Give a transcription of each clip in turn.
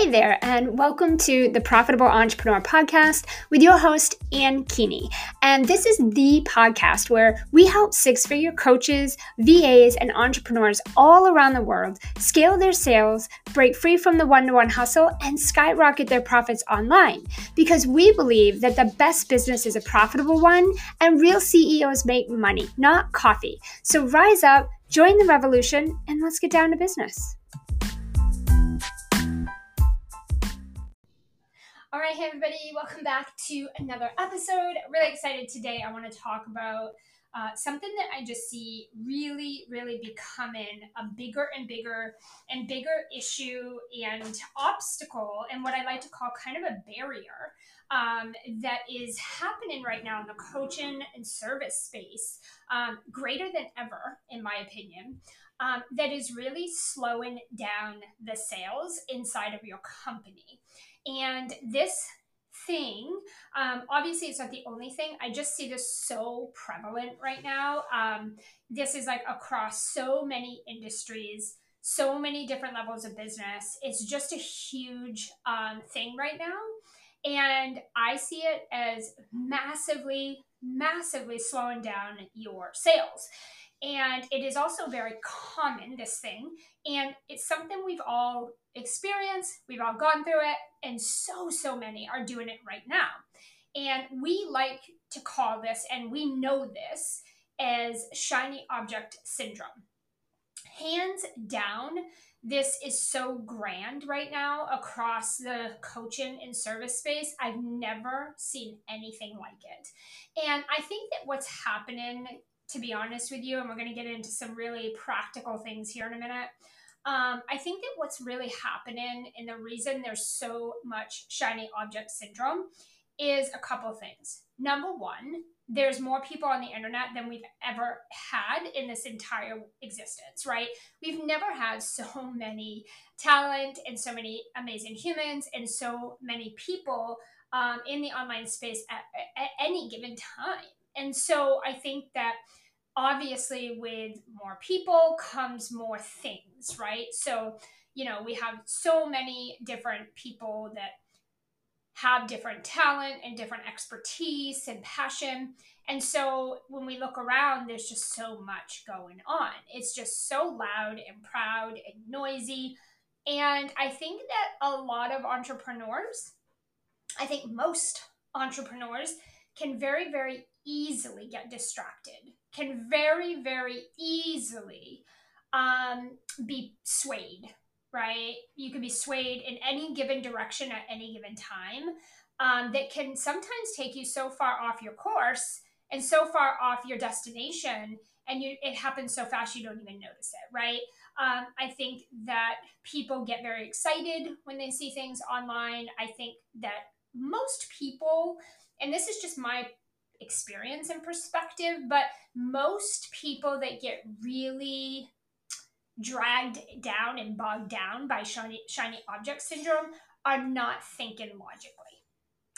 Hey there, and welcome to the Profitable Entrepreneur Podcast with your host, Ann Keeney. And this is the podcast where we help six figure coaches, VAs, and entrepreneurs all around the world scale their sales, break free from the one to one hustle, and skyrocket their profits online. Because we believe that the best business is a profitable one, and real CEOs make money, not coffee. So rise up, join the revolution, and let's get down to business. All right, hey everybody, welcome back to another episode. Really excited today. I want to talk about uh, something that I just see really, really becoming a bigger and bigger and bigger issue and obstacle, and what I like to call kind of a barrier um, that is happening right now in the coaching and service space, um, greater than ever, in my opinion. Um, that is really slowing down the sales inside of your company. And this thing, um, obviously, it's not the only thing. I just see this so prevalent right now. Um, this is like across so many industries, so many different levels of business. It's just a huge um, thing right now. And I see it as massively, massively slowing down your sales. And it is also very common, this thing. And it's something we've all experienced, we've all gone through it, and so, so many are doing it right now. And we like to call this, and we know this, as shiny object syndrome. Hands down, this is so grand right now across the coaching and service space. I've never seen anything like it. And I think that what's happening to be honest with you, and we're going to get into some really practical things here in a minute. Um, I think that what's really happening and the reason there's so much shiny object syndrome is a couple things. Number one, there's more people on the internet than we've ever had in this entire existence, right? We've never had so many talent and so many amazing humans and so many people um, in the online space at, at any given time. And so I think that obviously with more people comes more things, right? So, you know, we have so many different people that have different talent and different expertise and passion. And so when we look around, there's just so much going on. It's just so loud and proud and noisy. And I think that a lot of entrepreneurs, I think most entrepreneurs, can very, very easily get distracted, can very, very easily um, be swayed, right? You can be swayed in any given direction at any given time. Um, that can sometimes take you so far off your course and so far off your destination and you it happens so fast you don't even notice it right um, i think that people get very excited when they see things online i think that most people and this is just my experience and perspective, but most people that get really dragged down and bogged down by shiny, shiny object syndrome are not thinking logically.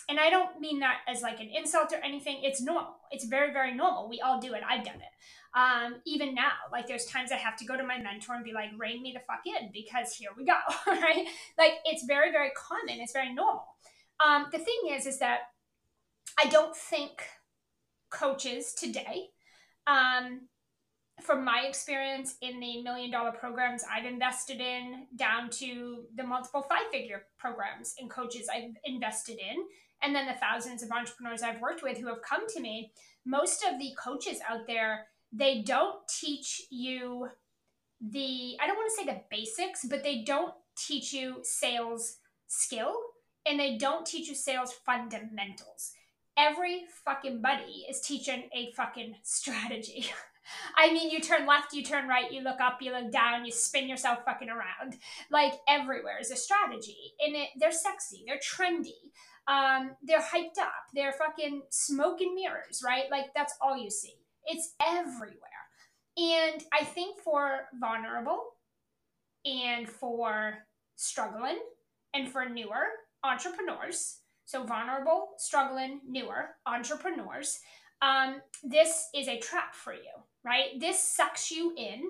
And I don't mean that as like an insult or anything. It's normal. It's very, very normal. We all do it. I've done it. Um, even now, like there's times I have to go to my mentor and be like, rein me the fuck in because here we go. right? Like it's very, very common. It's very normal. Um, the thing is, is that I don't think coaches today. Um, from my experience in the million dollar programs I've invested in, down to the multiple five figure programs and coaches I've invested in, and then the thousands of entrepreneurs I've worked with who have come to me, most of the coaches out there, they don't teach you the, I don't want to say the basics, but they don't teach you sales skill and they don't teach you sales fundamentals every fucking buddy is teaching a fucking strategy. I mean, you turn left, you turn right, you look up, you look down, you spin yourself fucking around. Like everywhere is a strategy. And it, they're sexy, they're trendy, um, they're hyped up, they're fucking smoke and mirrors, right? Like that's all you see. It's everywhere. And I think for vulnerable and for struggling and for newer entrepreneurs, so vulnerable, struggling, newer entrepreneurs, um, this is a trap for you, right? This sucks you in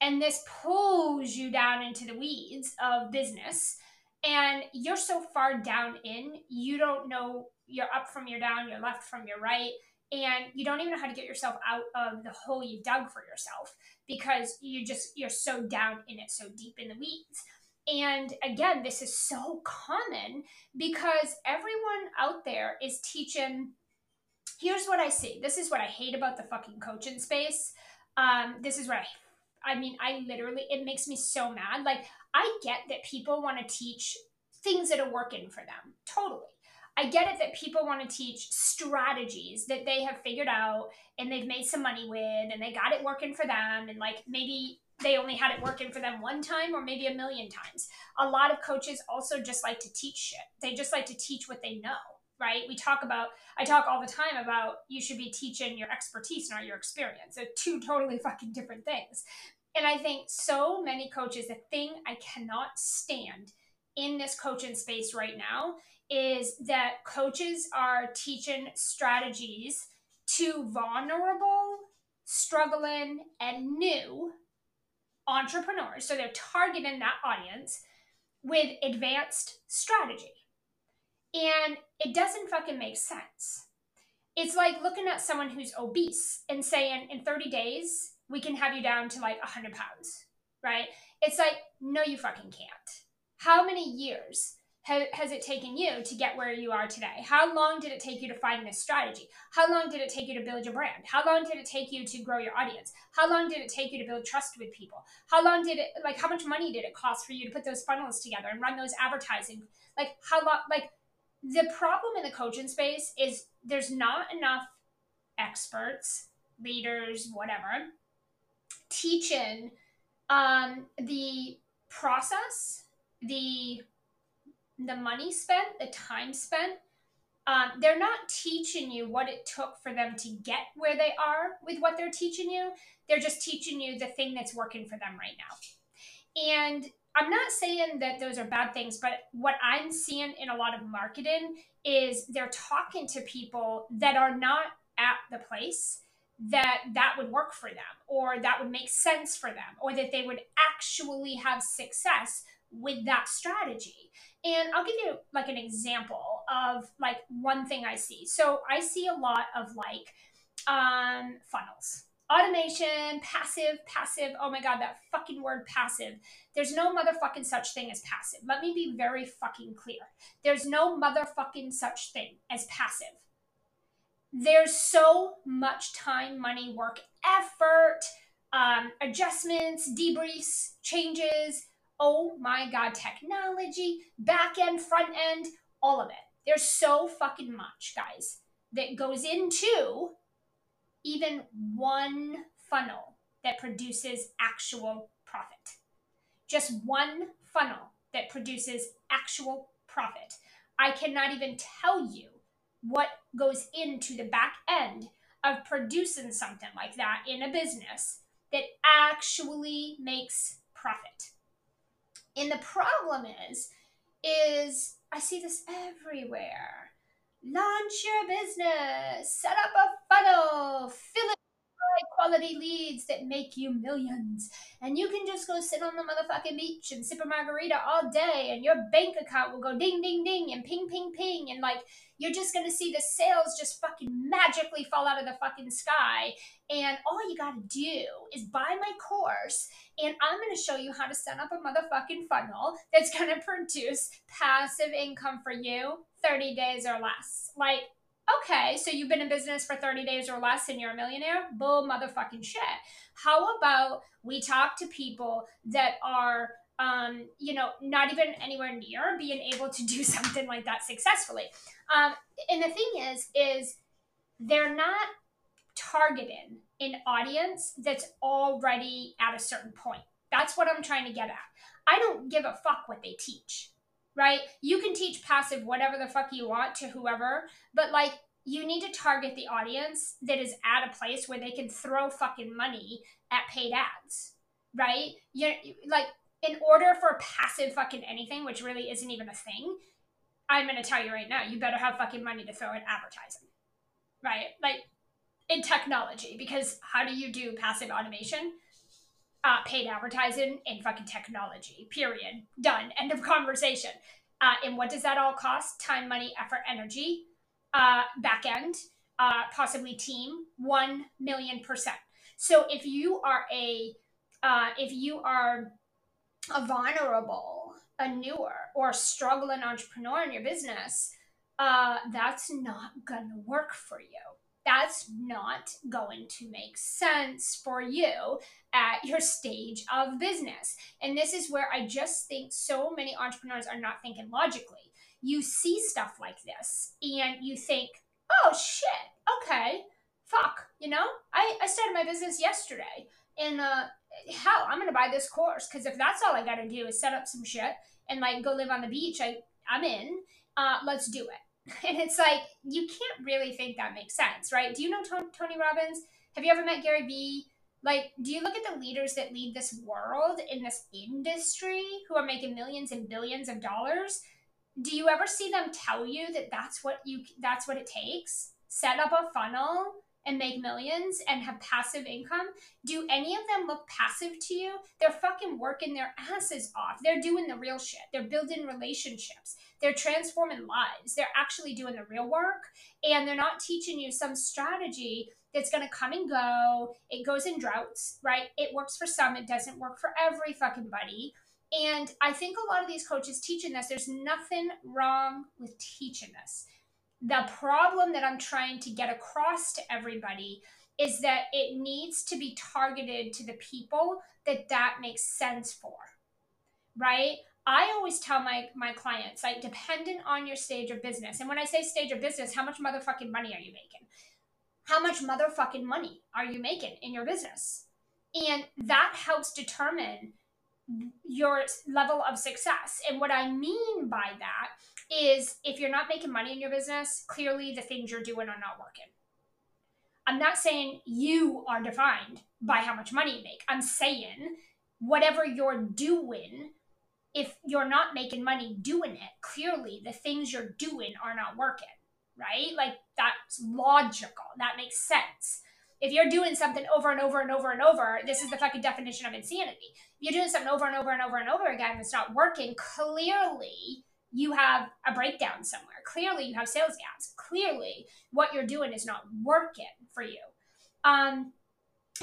and this pulls you down into the weeds of business and you're so far down in, you don't know you're up from your down, you're left from your right, and you don't even know how to get yourself out of the hole you dug for yourself because you just you're so down in it, so deep in the weeds. And again, this is so common because everyone out there is teaching. Here's what I see. This is what I hate about the fucking coaching space. Um, this is what I I mean, I literally, it makes me so mad. Like, I get that people want to teach things that are working for them. Totally. I get it that people want to teach strategies that they have figured out and they've made some money with and they got it working for them. And like maybe they only had it working for them one time or maybe a million times. A lot of coaches also just like to teach shit, they just like to teach what they know right? We talk about, I talk all the time about you should be teaching your expertise, not your experience. They're two totally fucking different things. And I think so many coaches, the thing I cannot stand in this coaching space right now is that coaches are teaching strategies to vulnerable, struggling, and new entrepreneurs. So they're targeting that audience with advanced strategy. And it doesn't fucking make sense. It's like looking at someone who's obese and saying, in 30 days, we can have you down to like 100 pounds, right? It's like, no, you fucking can't. How many years ha- has it taken you to get where you are today? How long did it take you to find this strategy? How long did it take you to build your brand? How long did it take you to grow your audience? How long did it take you to build trust with people? How long did it, like, how much money did it cost for you to put those funnels together and run those advertising? Like, how long, like, the problem in the coaching space is there's not enough experts, leaders, whatever, teaching um, the process, the the money spent, the time spent. Um, they're not teaching you what it took for them to get where they are with what they're teaching you. They're just teaching you the thing that's working for them right now. And I'm not saying that those are bad things, but what I'm seeing in a lot of marketing is they're talking to people that are not at the place that that would work for them or that would make sense for them or that they would actually have success with that strategy. And I'll give you like an example of like one thing I see. So I see a lot of like um, funnels automation, passive, passive. Oh my God, that fucking word passive. There's no motherfucking such thing as passive. Let me be very fucking clear. There's no motherfucking such thing as passive. There's so much time, money, work, effort, um, adjustments, debriefs, changes. Oh my God, technology, back end, front end, all of it. There's so fucking much, guys, that goes into even one funnel that produces actual profit. Just one funnel that produces actual profit. I cannot even tell you what goes into the back end of producing something like that in a business that actually makes profit. And the problem is, is I see this everywhere. Launch your business, set up a funnel, fill it quality leads that make you millions. And you can just go sit on the motherfucking beach and sip a margarita all day, and your bank account will go ding, ding, ding, and ping, ping, ping. And like, you're just gonna see the sales just fucking magically fall out of the fucking sky. And all you gotta do is buy my course, and I'm gonna show you how to set up a motherfucking funnel that's gonna produce passive income for you 30 days or less. Like, okay, so you've been in business for 30 days or less and you're a millionaire? Bull motherfucking shit. How about we talk to people that are um, you know, not even anywhere near being able to do something like that successfully. Um, and the thing is, is they're not targeting an audience that's already at a certain point. That's what I'm trying to get at. I don't give a fuck what they teach right? You can teach passive whatever the fuck you want to whoever, but like you need to target the audience that is at a place where they can throw fucking money at paid ads, right? You like in order for passive fucking anything, which really isn't even a thing, I'm gonna tell you right now, you better have fucking money to throw at advertising, right? Like in technology, because how do you do passive automation? Uh, paid advertising and fucking technology. Period. Done. End of conversation. Uh, and what does that all cost? Time, money, effort, energy, uh, back end, uh, possibly team, one million percent. So if you are a uh, if you are a vulnerable, a newer, or struggling entrepreneur in your business, uh, that's not gonna work for you that's not going to make sense for you at your stage of business. And this is where I just think so many entrepreneurs are not thinking logically. You see stuff like this and you think, oh shit, okay, fuck, you know, I, I started my business yesterday and uh, hell, I'm gonna buy this course because if that's all I gotta do is set up some shit and like go live on the beach, I, I'm in. Uh, let's do it And it's like, you can't really think that makes sense, right? Do you know Tony Robbins? Have you ever met Gary Vee? Like, do you look at the leaders that lead this world in this industry who are making millions and billions of dollars? Do you ever see them tell you that that's what you that's what it takes? Set up a funnel and make millions and have passive income? Do any of them look passive to you? They're fucking working their asses off. They're doing the real shit. They're building relationships. They're transforming lives. They're actually doing the real work and they're not teaching you some strategy that's going to come and go. It goes in droughts, right? It works for some, it doesn't work for every fucking buddy. And I think a lot of these coaches teaching this, there's nothing wrong with teaching this the problem that I'm trying to get across to everybody is that it needs to be targeted to the people that that makes sense for. Right? I always tell my my clients like dependent on your stage of business. And when I say stage of business, how much motherfucking money are you making? How much motherfucking money are you making in your business? And that helps determine your level of success. And what I mean by that is if you're not making money in your business, clearly the things you're doing are not working. I'm not saying you are defined by how much money you make. I'm saying whatever you're doing, if you're not making money doing it, clearly the things you're doing are not working, right? Like that's logical. That makes sense. If you're doing something over and over and over and over, this is the fucking definition of insanity. If you're doing something over and over and over and over again and it's not working, clearly you have a breakdown somewhere. Clearly, you have sales gaps. Clearly, what you're doing is not working for you. Um,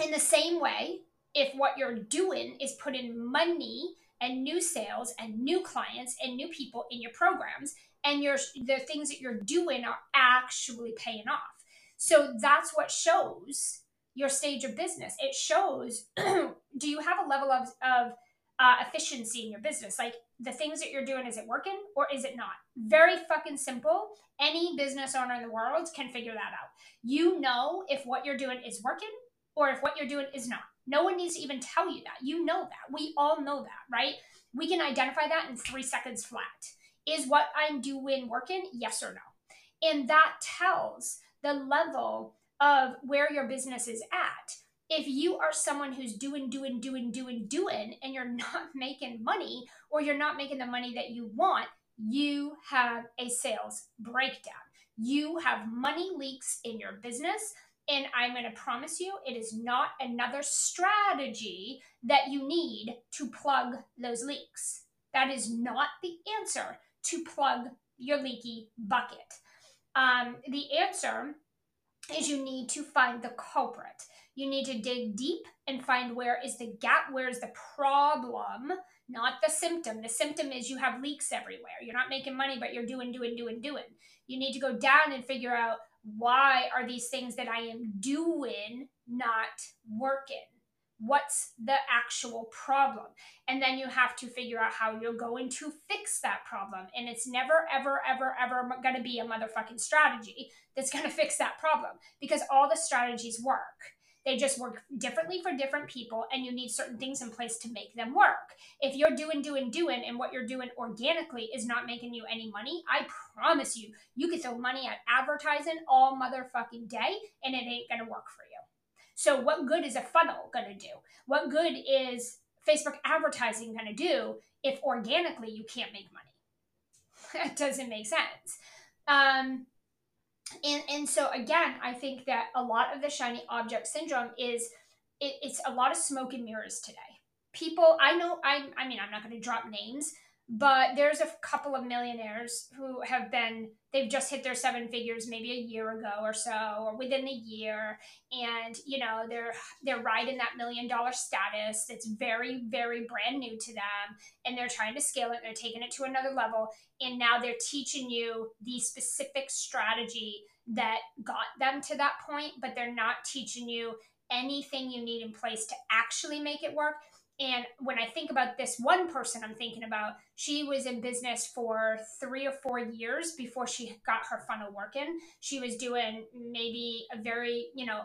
in the same way, if what you're doing is putting money and new sales and new clients and new people in your programs, and your the things that you're doing are actually paying off. So that's what shows your stage of business. It shows do you have a level of, of uh, efficiency in your business. Like the things that you're doing, is it working or is it not? Very fucking simple. Any business owner in the world can figure that out. You know if what you're doing is working or if what you're doing is not. No one needs to even tell you that. You know that. We all know that, right? We can identify that in three seconds flat. Is what I'm doing working? Yes or no? And that tells the level of where your business is at if you are someone who's doing, doing, doing, doing, doing, and you're not making money or you're not making the money that you want, you have a sales breakdown. You have money leaks in your business. And I'm going to promise you, it is not another strategy that you need to plug those leaks. That is not the answer to plug your leaky bucket. Um, the answer is you need to find the culprit. You need to dig deep and find where is the gap, where is the problem, not the symptom. The symptom is you have leaks everywhere. You're not making money, but you're doing, doing, doing, doing. You need to go down and figure out why are these things that I am doing not working? What's the actual problem? And then you have to figure out how you're going to fix that problem. And it's never, ever, ever, ever going to be a motherfucking strategy that's going to fix that problem because all the strategies work they just work differently for different people, and you need certain things in place to make them work. If you're doing, doing, doing, and what you're doing organically is not making you any money, I promise you, you could throw money at advertising all motherfucking day, and it ain't gonna work for you. So, what good is a funnel gonna do? What good is Facebook advertising gonna do if organically you can't make money? that doesn't make sense. Um, and and so again i think that a lot of the shiny object syndrome is it, it's a lot of smoke and mirrors today. People, I know, I, I mean, I'm not going to drop names, but there's a couple of millionaires who have been they've just hit their seven figures maybe a year ago or so or within a year. And you know they're they're riding that million dollar status it's very very brand new to them. And they're trying to scale it. They're taking it to another level. And now they're teaching you the specific strategy that got them to that point but they're not teaching you anything you need in place to actually make it work and when I think about this one person I'm thinking about, she was in business for three or four years before she got her funnel working. She was doing maybe a very, you know,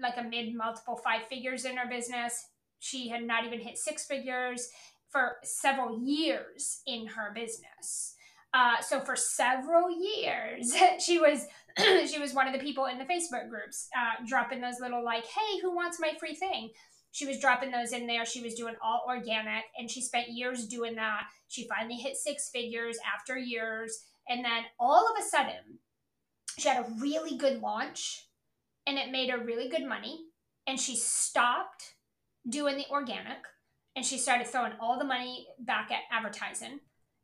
like a mid multiple five figures in her business. She had not even hit six figures for several years in her business. Uh, so for several years, she was she was one of the people in the Facebook groups, uh, dropping those little like, "Hey, who wants my free thing?" She was dropping those in there. She was doing all organic and she spent years doing that. She finally hit six figures after years. And then all of a sudden, she had a really good launch and it made her really good money. And she stopped doing the organic and she started throwing all the money back at advertising.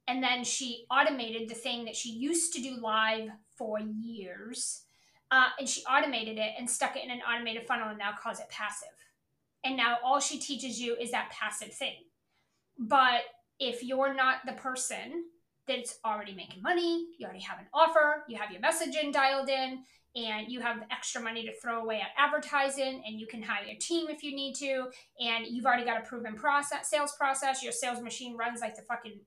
And then she automated the thing that she used to do live for years. Uh, and she automated it and stuck it in an automated funnel and now calls it passive and now all she teaches you is that passive thing. But if you're not the person that's already making money, you already have an offer, you have your messaging dialed in, and you have extra money to throw away at advertising and you can hire a team if you need to and you've already got a proven process sales process your sales machine runs like the fucking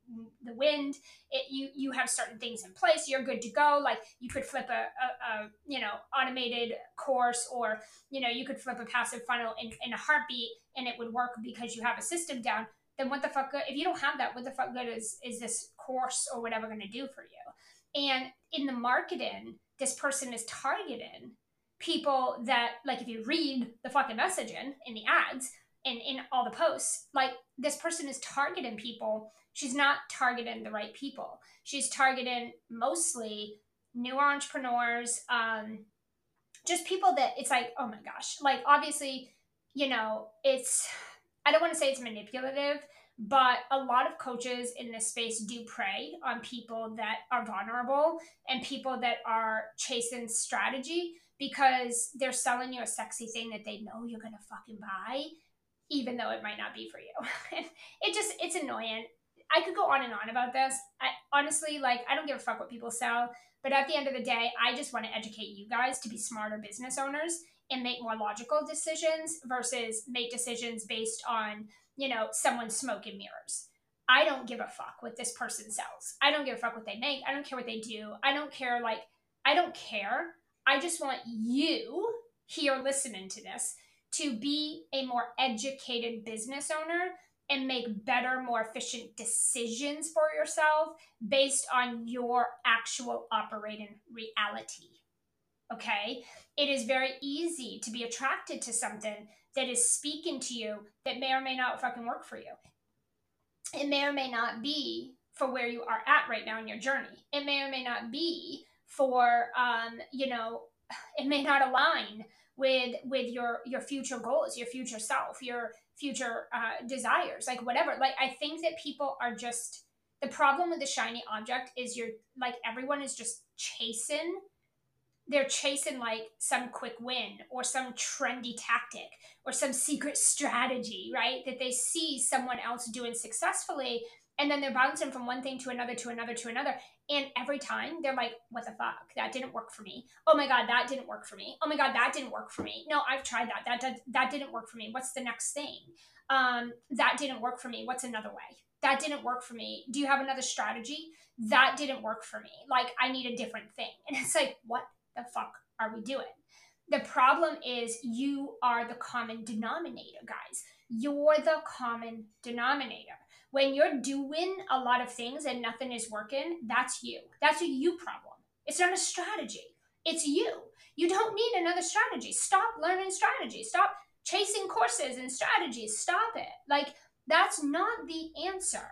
the wind it, you you have certain things in place you're good to go like you could flip a, a, a you know automated course or you know you could flip a passive funnel in, in a heartbeat and it would work because you have a system down then what the fuck if you don't have that what the fuck good is is this course or whatever going to do for you and in the marketing this person is targeting people that like if you read the fucking messaging in the ads and in all the posts like this person is targeting people. She's not targeting the right people. She's targeting mostly new entrepreneurs um just people that it's like oh my gosh. Like obviously you know it's i don't want to say it's manipulative but a lot of coaches in this space do prey on people that are vulnerable and people that are chasing strategy because they're selling you a sexy thing that they know you're gonna fucking buy, even though it might not be for you. it just it's annoying. I could go on and on about this. I honestly like I don't give a fuck what people sell, but at the end of the day, I just want to educate you guys to be smarter business owners and make more logical decisions versus make decisions based on you know, someone's smoke and mirrors. I don't give a fuck what this person sells. I don't give a fuck what they make. I don't care what they do. I don't care, like, I don't care. I just want you here listening to this to be a more educated business owner and make better, more efficient decisions for yourself based on your actual operating reality. Okay? It is very easy to be attracted to something that is speaking to you that may or may not fucking work for you. It may or may not be for where you are at right now in your journey. It may or may not be for um, you know, it may not align with with your your future goals, your future self, your future uh, desires, like whatever. Like I think that people are just the problem with the shiny object is you're like everyone is just chasing they're chasing like some quick win or some trendy tactic or some secret strategy, right? That they see someone else doing successfully and then they're bouncing from one thing to another to another to another and every time they're like what the fuck? That didn't work for me. Oh my god that didn't work for me. Oh my god that didn't work for me. No i've tried that. That that, that didn't work for me. What's the next thing? Um, that didn't work for me. What's another way? That didn't work for me. Do you have another strategy? That didn't work for me. Like i need a different thing. And it's like what the fuck are we doing? The problem is you are the common denominator, guys. You're the common denominator. When you're doing a lot of things and nothing is working, that's you. That's a you problem. It's not a strategy. It's you. You don't need another strategy. Stop learning strategy. Stop chasing courses and strategies. Stop it. Like, that's not the answer.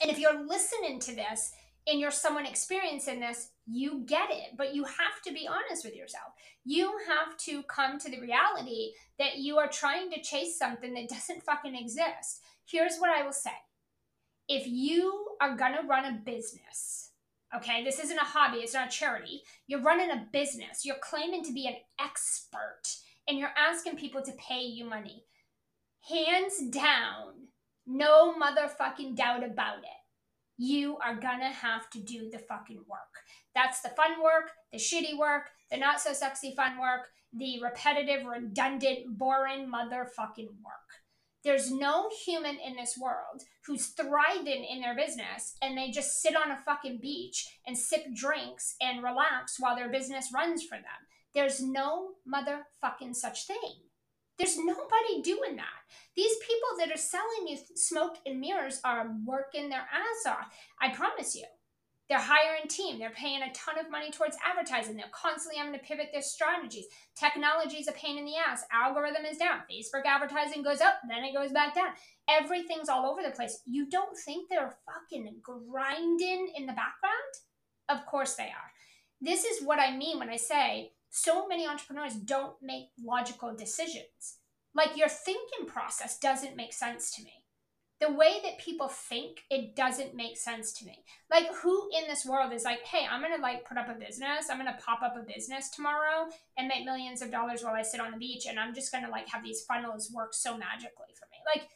And if you're listening to this and you're someone experiencing this, you get it. But you have to be honest with yourself. You have to come to the reality that you are trying to chase something that doesn't fucking exist. Here's what I will say if you are to run a business, okay, this isn't a hobby, it's not a charity, you're running a business, you're claiming to be an expert, and you're asking people to pay you money. Hands down, no motherfucking doubt about it you are gonna have to do the fucking work. That's the fun work, the shitty work, the not so sexy fun work, the repetitive, redundant, boring motherfucking work. There's no human in this world who's thriving in their business and they just sit on a fucking beach and sip drinks and relax while their business runs for them. There's no motherfucking such thing. There's nobody doing that. These people that are selling you smoke and mirrors are working their ass off. I promise you. They're hiring team. They're paying a ton of money towards advertising. They're constantly having to pivot their strategies. Technology is a pain in the ass. Algorithm is down. Facebook advertising goes up, then it goes back down. Everything's all over the place. You don't think they're fucking grinding in the background? Of course they are. This is what I mean when I say so many entrepreneurs don't make logical decisions. Like your thinking process doesn't make sense to me. The way that people think, it doesn't make sense to me. Like who in this world is like, hey, I'm gonna like put up a business, I'm gonna pop up a business tomorrow and make millions of dollars while I sit on the beach and I'm just gonna like have these funnels work so magically for me. Like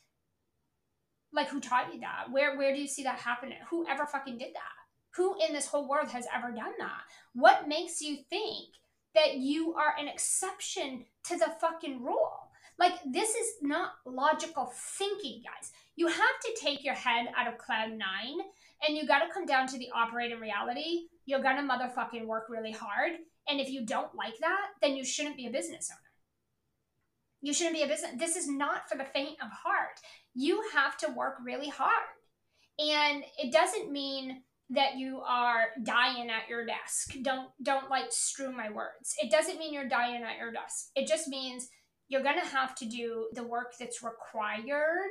like who taught you that? Where where do you see that happening? Who ever fucking did that? Who in this whole world has ever done that? What makes you think that you are an exception to the fucking rule. Like, this is not logical thinking, guys. You have to take your head out of cloud nine and you got to come down to the operating reality. You're going to motherfucking work really hard. And if you don't like that, then you shouldn't be a business owner. You shouldn't be a business. This is not for the faint of heart. You have to work really hard. And it doesn't mean that you are dying at your desk. Don't don't like strew my words. It doesn't mean you're dying at your desk. It just means you're going to have to do the work that's required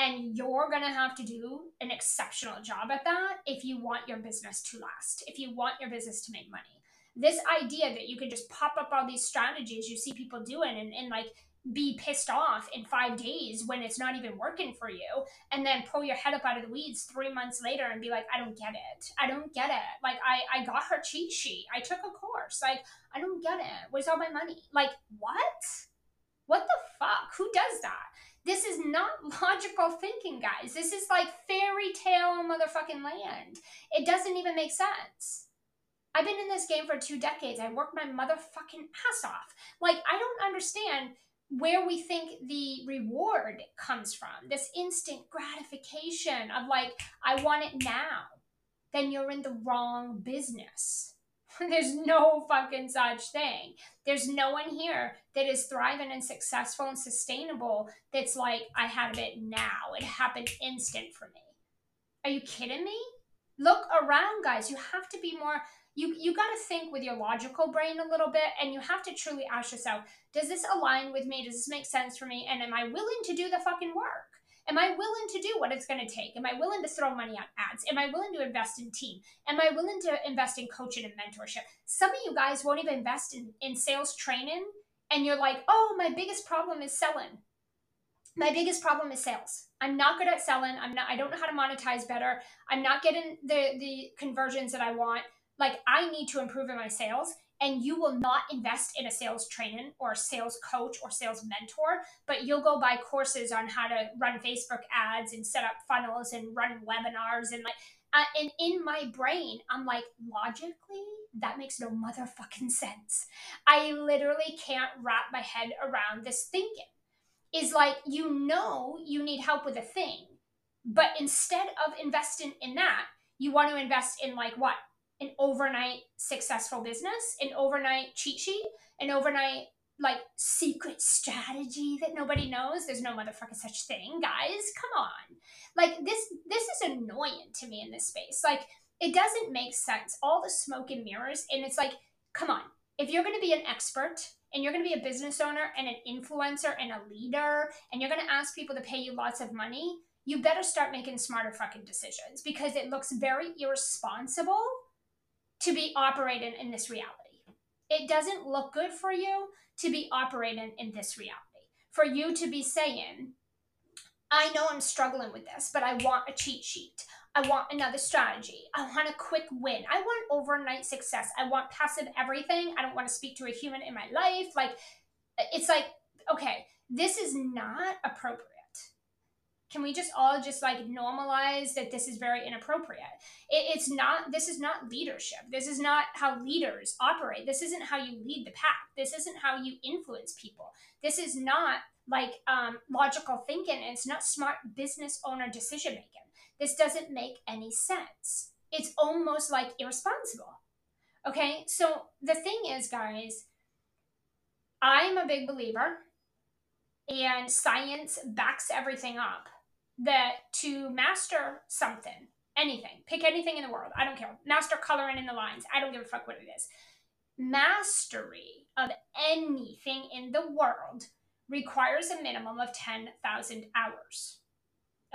and you're going to have to do an exceptional job at that if you want your business to last. If you want your business to make money. This idea that you can just pop up all these strategies you see people doing and, and like be pissed off in five days when it's not even working for you and then pull your head up out of the weeds three months later and be like i don't get it. I don't get it. Like i i got her cheat sheet. I took a course. Like i don't get it. Where's all my money? Like what? What the fuck? Who does that this is not logical thinking guys. This is like fairy tale motherfucking land. It doesn't even make sense. I've been in this game for two decades. I worked my motherfucking ass off. Like, I don't understand where we think the reward comes from. This instant gratification of like i want it now. Then you're in the wrong business there's no fucking such thing. There's no one here that is thriving and successful and sustainable that's like i have it now. It happened instant for me. Are you kidding me? Look around guys. You have to be more you you got to think with your logical brain a little bit and you have to truly ask yourself does this align with me? Does this make sense for me? And am i willing to do the fucking work am i willing to do what it's going to take am i willing to throw money at ads am i willing to invest in team am i willing to invest in coaching and mentorship some of you guys won't even invest in, in sales training and you're like oh my biggest problem is selling my biggest problem is sales. I'm not good at selling. I'm not I don't know how to monetize better. I'm not getting the the conversions that I want like I need to improve in my sales and you will not invest in a sales training or a sales coach or sales mentor, but you'll go buy courses on how to run Facebook ads and set up funnels and run webinars and like uh, and in my brain, I'm like, logically, that makes no motherfucking sense. I literally can't wrap my head around this thinking. Is like, you know, you need help with a thing, but instead of investing in that, you want to invest in like what? An overnight successful business, an overnight cheat sheet, an overnight like secret strategy that nobody knows. There's no motherfucking such thing, guys. Come on. Like this this is annoying to me in this space. Like it doesn't make sense. All the smoke and mirrors and it's like, come on. If you're going to be an expert and you're going to be a business owner and an influencer and a leader and you're going to ask people to pay you lots of money, you better start making smarter fucking decisions because it looks very irresponsible to be operating in this reality. It doesn't look good for you to be operating in this reality. For you to be saying, I know I'm struggling with this, but I want a cheat sheet. I want another strategy. I want a quick win. I want overnight success. I want passive everything. I don't want to speak to a human in my life. Like, it's like, okay, this is not appropriate. Can we just all just like normalize that this is very inappropriate? It, it's not, this is not leadership. This is not how leaders operate. This isn't how you lead the pack. This isn't how you influence people. This is not like um, logical thinking. It's not smart business owner decision making. This doesn't make any sense. It's almost like irresponsible. Okay, so the thing is, guys, I'm a big believer, and science backs everything up that to master something, anything, pick anything in the world, I don't care, master coloring in the lines, I don't give a fuck what it is. Mastery of anything in the world requires a minimum of 10,000 hours.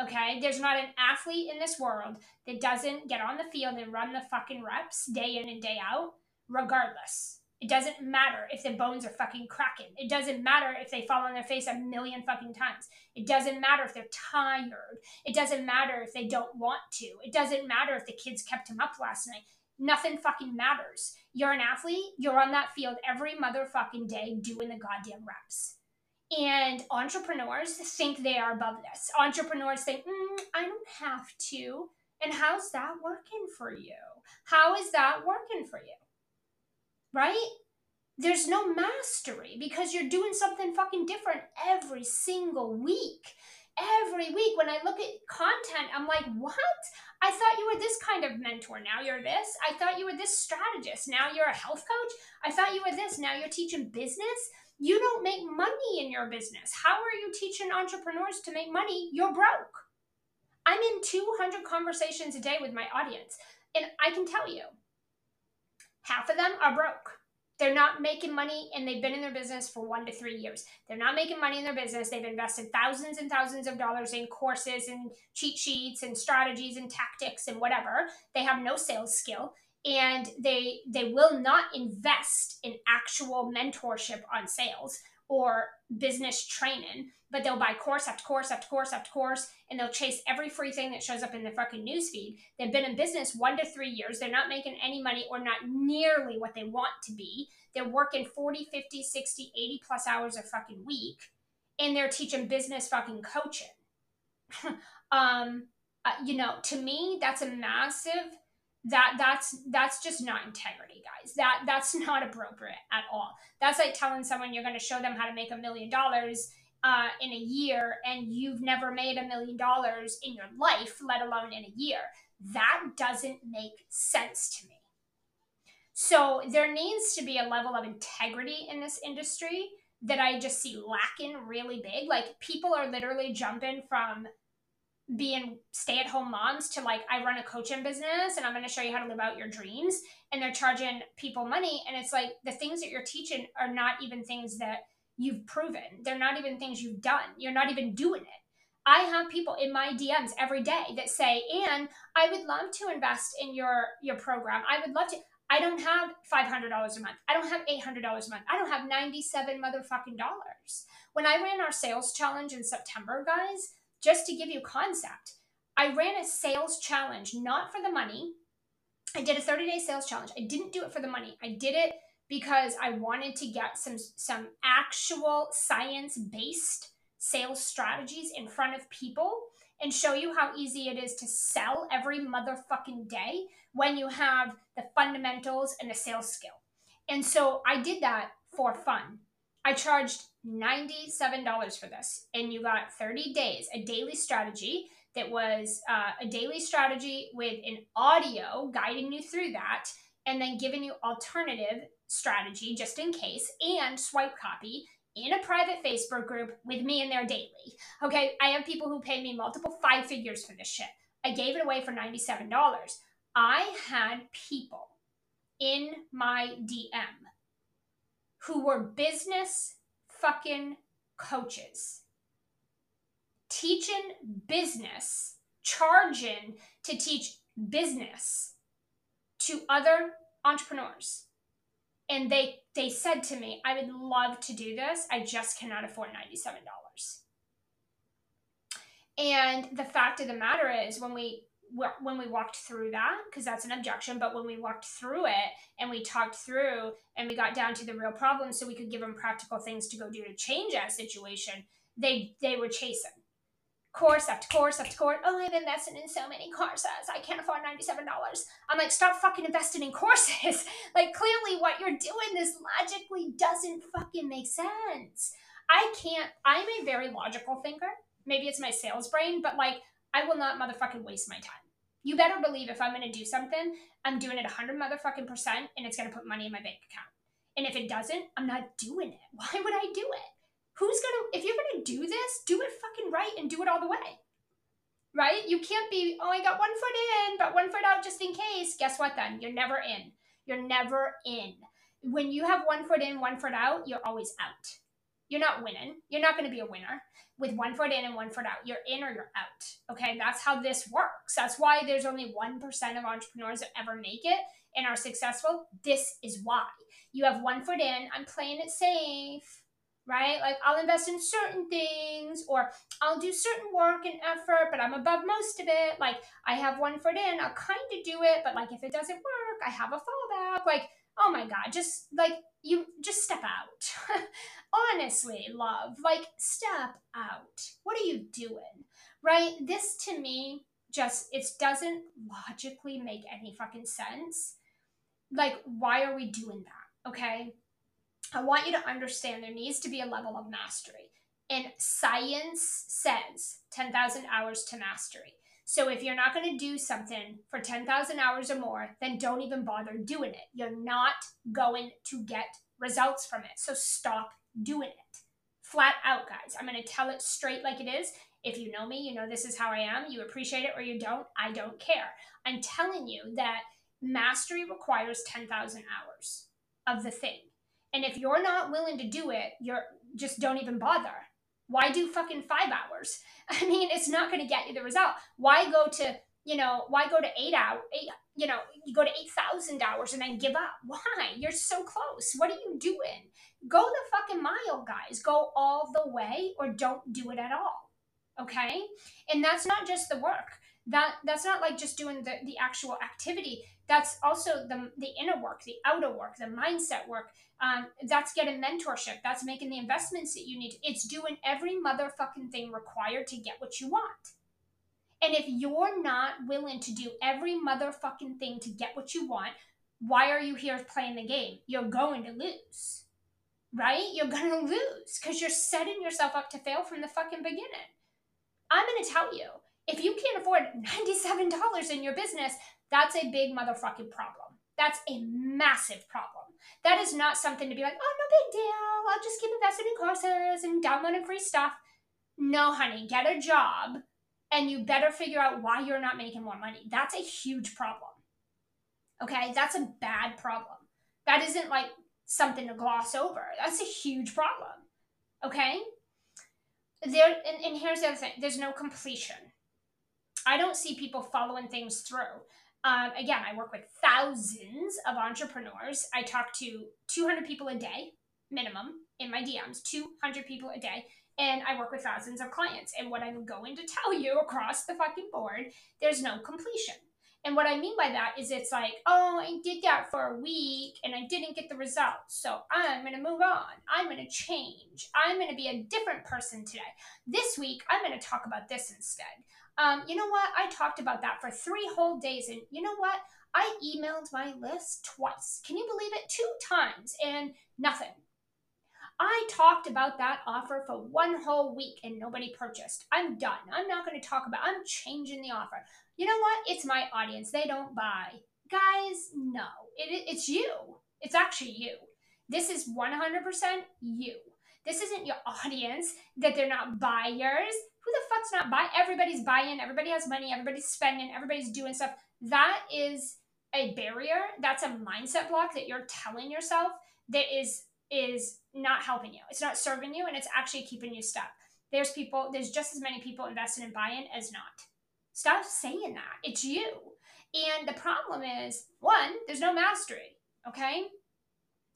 Okay, there's not an athlete in this world that doesn't get on the field and run the fucking reps day in and day out, regardless. It doesn't matter if their bones are fucking cracking. It doesn't matter if they fall on their face a million fucking times. It doesn't matter if they're tired. It doesn't matter if they don't want to. It doesn't matter if the kids kept him up last night. Nothing fucking matters. You're an athlete, you're on that field every motherfucking day doing the goddamn reps. And entrepreneurs think they are above this. Entrepreneurs think, mm, I don't have to. And how's that working for you? How is that working for you? Right? There's no mastery because you're doing something fucking different every single week. Every week, when I look at content, I'm like, what? I thought you were this kind of mentor. Now you're this. I thought you were this strategist. Now you're a health coach. I thought you were this. Now you're teaching business. You don't make money in your business. How are you teaching entrepreneurs to make money? You're broke. I'm in 200 conversations a day with my audience. And I can tell you, half of them are broke. They're not making money and they've been in their business for one to three years. They're not making money in their business. They've invested thousands and thousands of dollars in courses and cheat sheets and strategies and tactics and whatever. They have no sales skill and they they will not invest in actual mentorship on sales or business training, but they'll buy course after course after course after course, and they'll chase every free thing that shows up in the fucking newsfeed. They've been in business one to three years. They're not making any money or not nearly what they want to be. They're working 40, 50, 60, 80 plus hours a fucking week, and they're teaching business fucking coaching. um, uh, you know, to me, that's a massive that that's that's just not integrity guys. That that's not appropriate at all. That's like telling someone you're going to show them how to make a million dollars uh, in a year and you've never made a million dollars in your life let alone in a year. That doesn't make sense to me. So there needs to be a level of integrity in this industry that i just see lacking really big. Like people are literally jumping from being stay-at-home moms to like I run a coaching business and I'm going to show you how to live out your dreams and they're charging people money and it's like the things that you're teaching are not even things that you've proven. They're not even things you've done. You're not even doing it. I have people in my DMs every day that say, "And I would love to invest in your your program. I would love to I don't have $500 a month. I don't have $800 a month. I don't have 97 motherfucking dollars. When I ran our sales challenge in September, guys, just to give you concept, I ran a sales challenge not for the money. I did a 30 day sales challenge. I didn't do it for the money. I did it because I wanted to get some some actual science based sales strategies in front of people and show you how easy it is to sell every motherfucking day when you have the fundamentals and the sales skill. And so I did that for fun. I charged $97 for this, and you got 30 days, a daily strategy that was uh, a daily strategy with an audio guiding you through that, and then giving you alternative strategy just in case, and swipe copy in a private Facebook group with me in there daily. Okay, I have people who pay me multiple five figures for this shit. I gave it away for $97. I had people in my DM who were business fucking coaches teaching business, charging to teach business to other entrepreneurs. And they they said to me, I would love to do this. I just cannot afford $97. And the fact of the matter is when we when we walked through that because that's an objection but when we walked through it and we talked through and we got down to the real problem so we could give them practical things to go do to change that situation they they were chasing. Course after course after course oh i've invested in so many courses. I can't afford $97 i'm like stop fucking investing in courses. Like clearly what you're doing this logically doesn't fucking make sense. I can't i'm a very logical thinker. Maybe it's my sales brain but like I will not motherfucking waste my time. You better believe if I'm gonna do something, I'm doing it 100 motherfucking percent and it's gonna put money in my bank account. And if it doesn't, I'm not doing it. Why would I do it? Who's gonna, if you're gonna do this, do it fucking right and do it all the way. Right? You can't be, oh, I got one foot in, but one foot out just in case. Guess what then? You're never in. You're never in. When you have one foot in, one foot out, you're always out. You're not winning. You're not going to be a winner with one foot in and one foot out. You're in or you're out. Okay, that's how this works. That's why there's only 1% of entrepreneurs that ever make it and are successful. This is why. You have one foot in, I'm playing it safe, right? Like I'll invest in certain things or I'll do certain work and effort, but I'm above most of it. Like I have one foot in, I'll kind of do it, but like if it doesn't work, I have a fallback. Like, oh my God, just like you just step out. Honestly, love, like step out. What are you doing? Right? This to me just it doesn't logically make any fucking sense. Like why are we doing that? Okay? I want you to understand there needs to be a level of mastery. And science says 10,000 hours to mastery. So if you're not going to do something for 10,000 hours or more, then don't even bother doing it. You're not going to get results from it. So stop doing it. Flat out, guys. I'm going to tell it straight like it is. If you know me, you know this is how I am. You appreciate it or you don't. I don't care. I'm telling you that mastery requires 10,000 hours of the thing. And if you're not willing to do it, you're just don't even bother. Why do fucking five hours? I mean, it's not going to get you the result. Why go to, you know, why go to eight hours, eight, you know, you go to 8,000 hours and then give up. Why? You're so close. What are you doing? Go the fucking mile, guys. Go all the way or don't do it at all. Okay? And that's not just the work. That that's not like just doing the, the actual activity. That's also the the inner work, the outer work, the mindset work. Um, that's getting mentorship. That's making the investments that you need. It's doing every motherfucking thing required to get what you want. And if you're not willing to do every motherfucking thing to get what you want, why are you here playing the game? You're going to lose. Right? You're going to lose because you're setting yourself up to fail from the fucking beginning. I'm going to tell you if you can't afford $97 in your business, that's a big motherfucking problem. That's a massive problem. That is not something to be like, oh, no big deal. I'll just keep investing in courses and downloading free stuff. No, honey, get a job and you better figure out why you're not making more money. That's a huge problem. Okay, that's a bad problem. That isn't like something to gloss over. That's a huge problem. Okay? There and, and here's the other thing there's no completion. I don't see people following things through. Um, again, I work with thousands of entrepreneurs. I talk to 200 people a day, minimum, in my DMs, 200 people a day and I work with thousands of clients. And what I'm going to tell you across the fucking board, there's no completion. And what I mean by that is it's like, oh, I did that for a week and I didn't get the results. So I'm going to move on. I'm going to change. I'm going to be a different person today. This week, I'm going to talk about this instead. Um, you know what? I talked about that for three whole days. And you know what? I emailed my list twice. Can you believe it? Two times and nothing. I talked about that offer for one whole week and nobody purchased. I'm done. I'm not going to talk about I'm changing the offer. You know what? It's my audience. They don't buy. Guys, no. It, it's you. It's actually you. This is 100% you. This isn't your audience that they're not buyers. Who the fuck's not buy? Everybody's buying. Everybody has money. Everybody's spending. Everybody's doing stuff. That is a barrier. That's a mindset block that you're telling yourself that is is not helping you. It's not serving you and it's actually keeping you stuck. there's people, there's just as many people invested in buy in as not. Stop saying that. It's you. And the problem is one, there's no mastery, okay?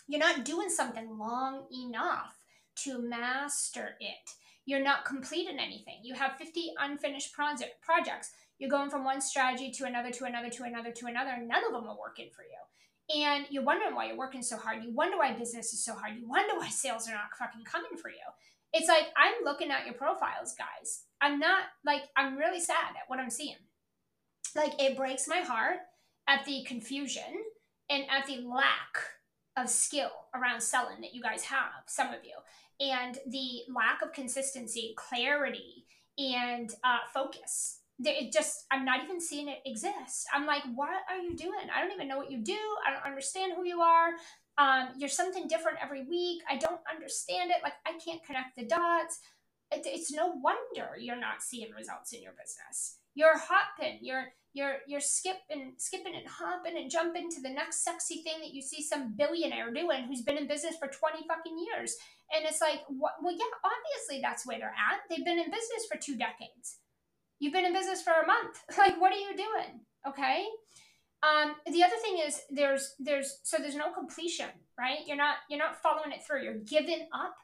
You're not doing something long enough to master it. You're not completing anything. You have 50 unfinished project, projects. You're going from one strategy to another, to another, to another, to another, and none of them are working for you. And you're wondering why you're working so hard. You wonder why business is so hard. You wonder why sales are not fucking coming for you. It's like I'm looking at your profiles, guys. I'm not like I'm really sad at what I'm seeing. Like it breaks my heart at the confusion and at the lack of skill around selling that you guys have, some of you, and the lack of consistency, clarity, and uh, focus. It just, I'm not even seeing it exist. I'm like, what are you doing? I don't even know what you do. I don't understand who you are. Um, you're something different every week. I don't understand it. Like, I can't connect the dots. It, it's no wonder you're not seeing results in your business. You're hopping. You're you're you're skipping skipping and hopping and jumping to the next sexy thing that you see some billionaire doing who's been in business for 20 fucking years and it's like well yeah obviously that's where they're at. They've been in business for two decades. You've been in business for a month. Like what are you doing? Okay? Um, the other thing is there's there's so there's no completion right? You're not you're not following it through. You're giving up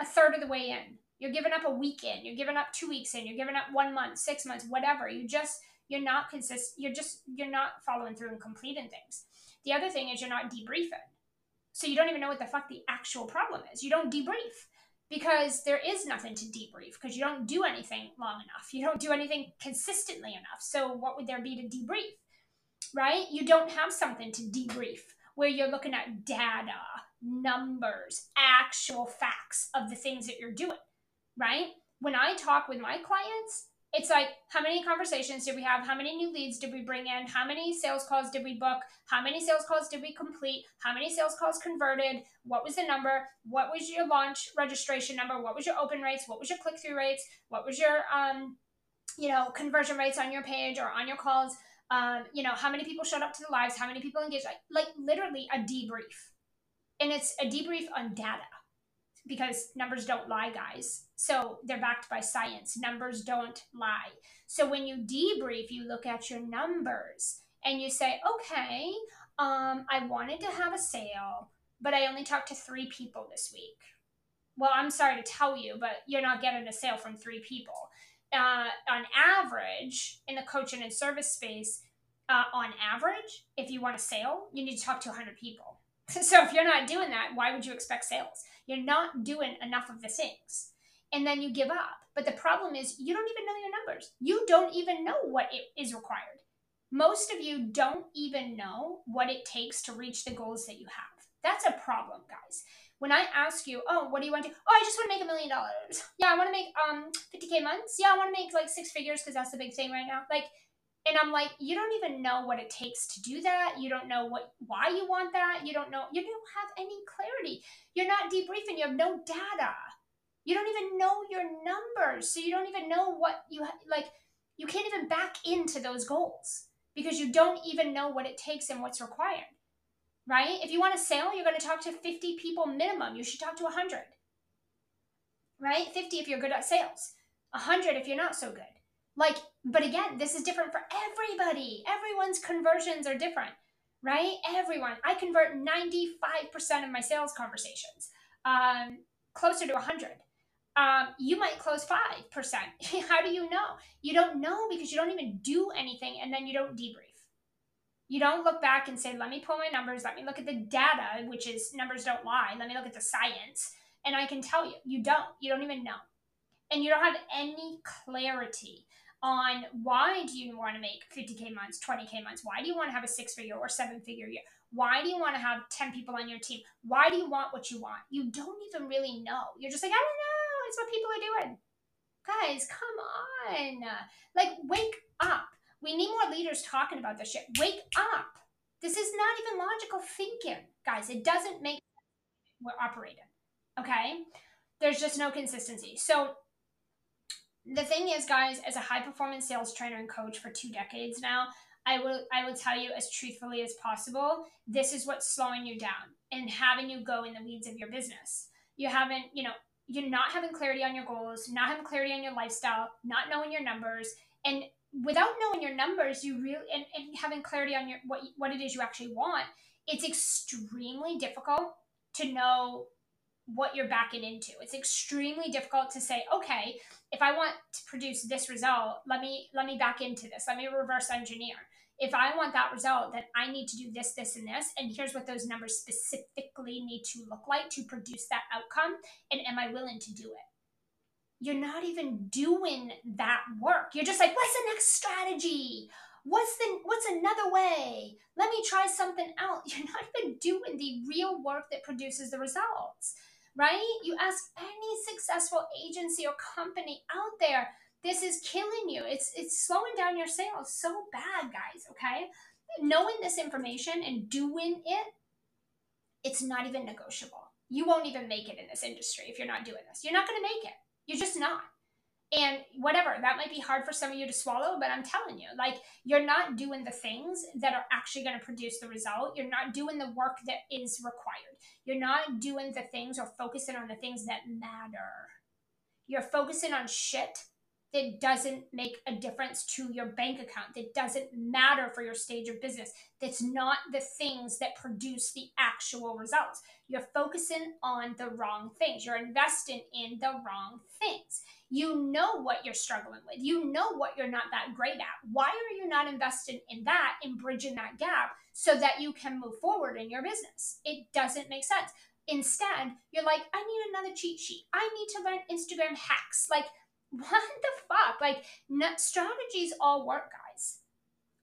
a third of the way in. You're giving up a week in. You're giving up two weeks in. You're giving up one month six months whatever. You just you're not consistent. you're just you're not following through and completing things. The other thing is you're not debriefing so you don't even know what the fuck the actual problem is. You don't debrief because there is nothing to debrief because you don't do anything long enough. You don't do anything consistently enough. So what would there be to debrief right? You don't have something to debrief where you're looking at data numbers actual facts of the things that you're doing right? When i talk with my clients it's like how many conversations did we have? How many new leads did we bring in? How many sales calls did we book? How many sales calls did we complete? How many sales calls converted? What was the number? What was your launch registration number? What was your open rates? What was your click-through rates? What was your um you know conversion rates on your page or on your calls? Um you know how many people showed up to the lives? How many people engaged? Like, like literally a debrief. And it's a debrief on data because numbers don't lie, guys. So they're backed by science. Numbers don't lie. So when you debrief, you look at your numbers and you say, okay, um, I wanted to have a sale, but I only talked to three people this week. Well, I'm sorry to tell you, but you're not getting a sale from three people. Uh, on average, in the coaching and service space, uh, on average, if you want a sale, you need to talk to 100 people. so if you're not doing that, why would you expect sales? You're not doing enough of the things. And then you give up. But the problem is, you don't even know your numbers. You don't even know what it is required. Most of you don't even know what it takes to reach the goals that you have. That's a problem, guys. When I ask you, oh, what do you want to do? Oh, I just want to make a million dollars. Yeah, I want to make um 50k months. Yeah, I want to make like six figures because that's the big thing right now. Like and i'm like you don't even know what it takes to do that. You don't know what why you want that. You don't know you don't have any clarity. You're not debriefing. You have no data. You don't even know your numbers. So you don't even know what you like you can't even back into those goals because you don't even know what it takes and what's required right? If you want a sale you're going to talk to 50 people minimum. You should talk to 100 right? 50 if you're good at sales 100 if you're not so good like, but again, this is different for everybody. Everyone's conversions are different, right? Everyone. I convert 95% of my sales conversations, um, closer to 100. Um, you might close 5%. How do you know? You don't know because you don't even do anything and then you don't debrief. You don't look back and say, let me pull my numbers, let me look at the data, which is numbers don't lie, let me look at the science, and I can tell you. You don't. You don't even know. And you don't have any clarity on why do you want to make 50k months 20k months? Why do you want to have a six figure or seven figure year? Why do you want to have 10 people on your team? Why do you want what you want? You don't even really know. You're just like i don't know. It's what people are doing. Guys come on. Like wake up. We need more leaders talking about this shit. Wake up. This is not even logical thinking. Guys it doesn't make we're operating okay? There's just no consistency. So the thing is, guys, as a high performance sales trainer and coach for two decades now, I will I will tell you as truthfully as possible, this is what's slowing you down and having you go in the weeds of your business. You haven't, you know, you're not having clarity on your goals, not having clarity on your lifestyle, not knowing your numbers, and without knowing your numbers, you really and, and having clarity on your what what it is you actually want, it's extremely difficult to know what you're backing into. It's extremely difficult to say, okay, if I want to produce this result, let me let me back into this. Let me reverse engineer if I want that result, then I need to do this, this, and this. And here's what those numbers specifically need to look like to produce that outcome. And am I willing to do it? You're not even doing that work. You're just like, what's the next strategy? What's the what's another way? Let me try something else. You're not even doing the real work that produces the results. Right? You ask any successful agency or company out there, this is killing you. It's it's slowing down your sales so bad, guys, okay? Knowing this information and doing it, it's not even negotiable. You won't even make it in this industry if you're not doing this. You're not going to make it. You're just not. And whatever, that might be hard for some of you to swallow, but I'm telling you, like, you're not doing the things that are actually going to produce the result. You're not doing the work that is required. You're not doing the things or focusing on the things that matter. You're focusing on shit that doesn't make a difference to your bank account, that doesn't matter for your stage of business, that's not the things that produce the actual results. You're focusing on the wrong things. You're investing in the wrong things. You know what you're struggling with. You know what you're not that great at. Why are you not investing in that in bridging that gap so that you can move forward in your business? It doesn't make sense. Instead, you're like, I need another cheat sheet. I need to learn Instagram hacks. Like, what the fuck? Like, strategies all work, guys.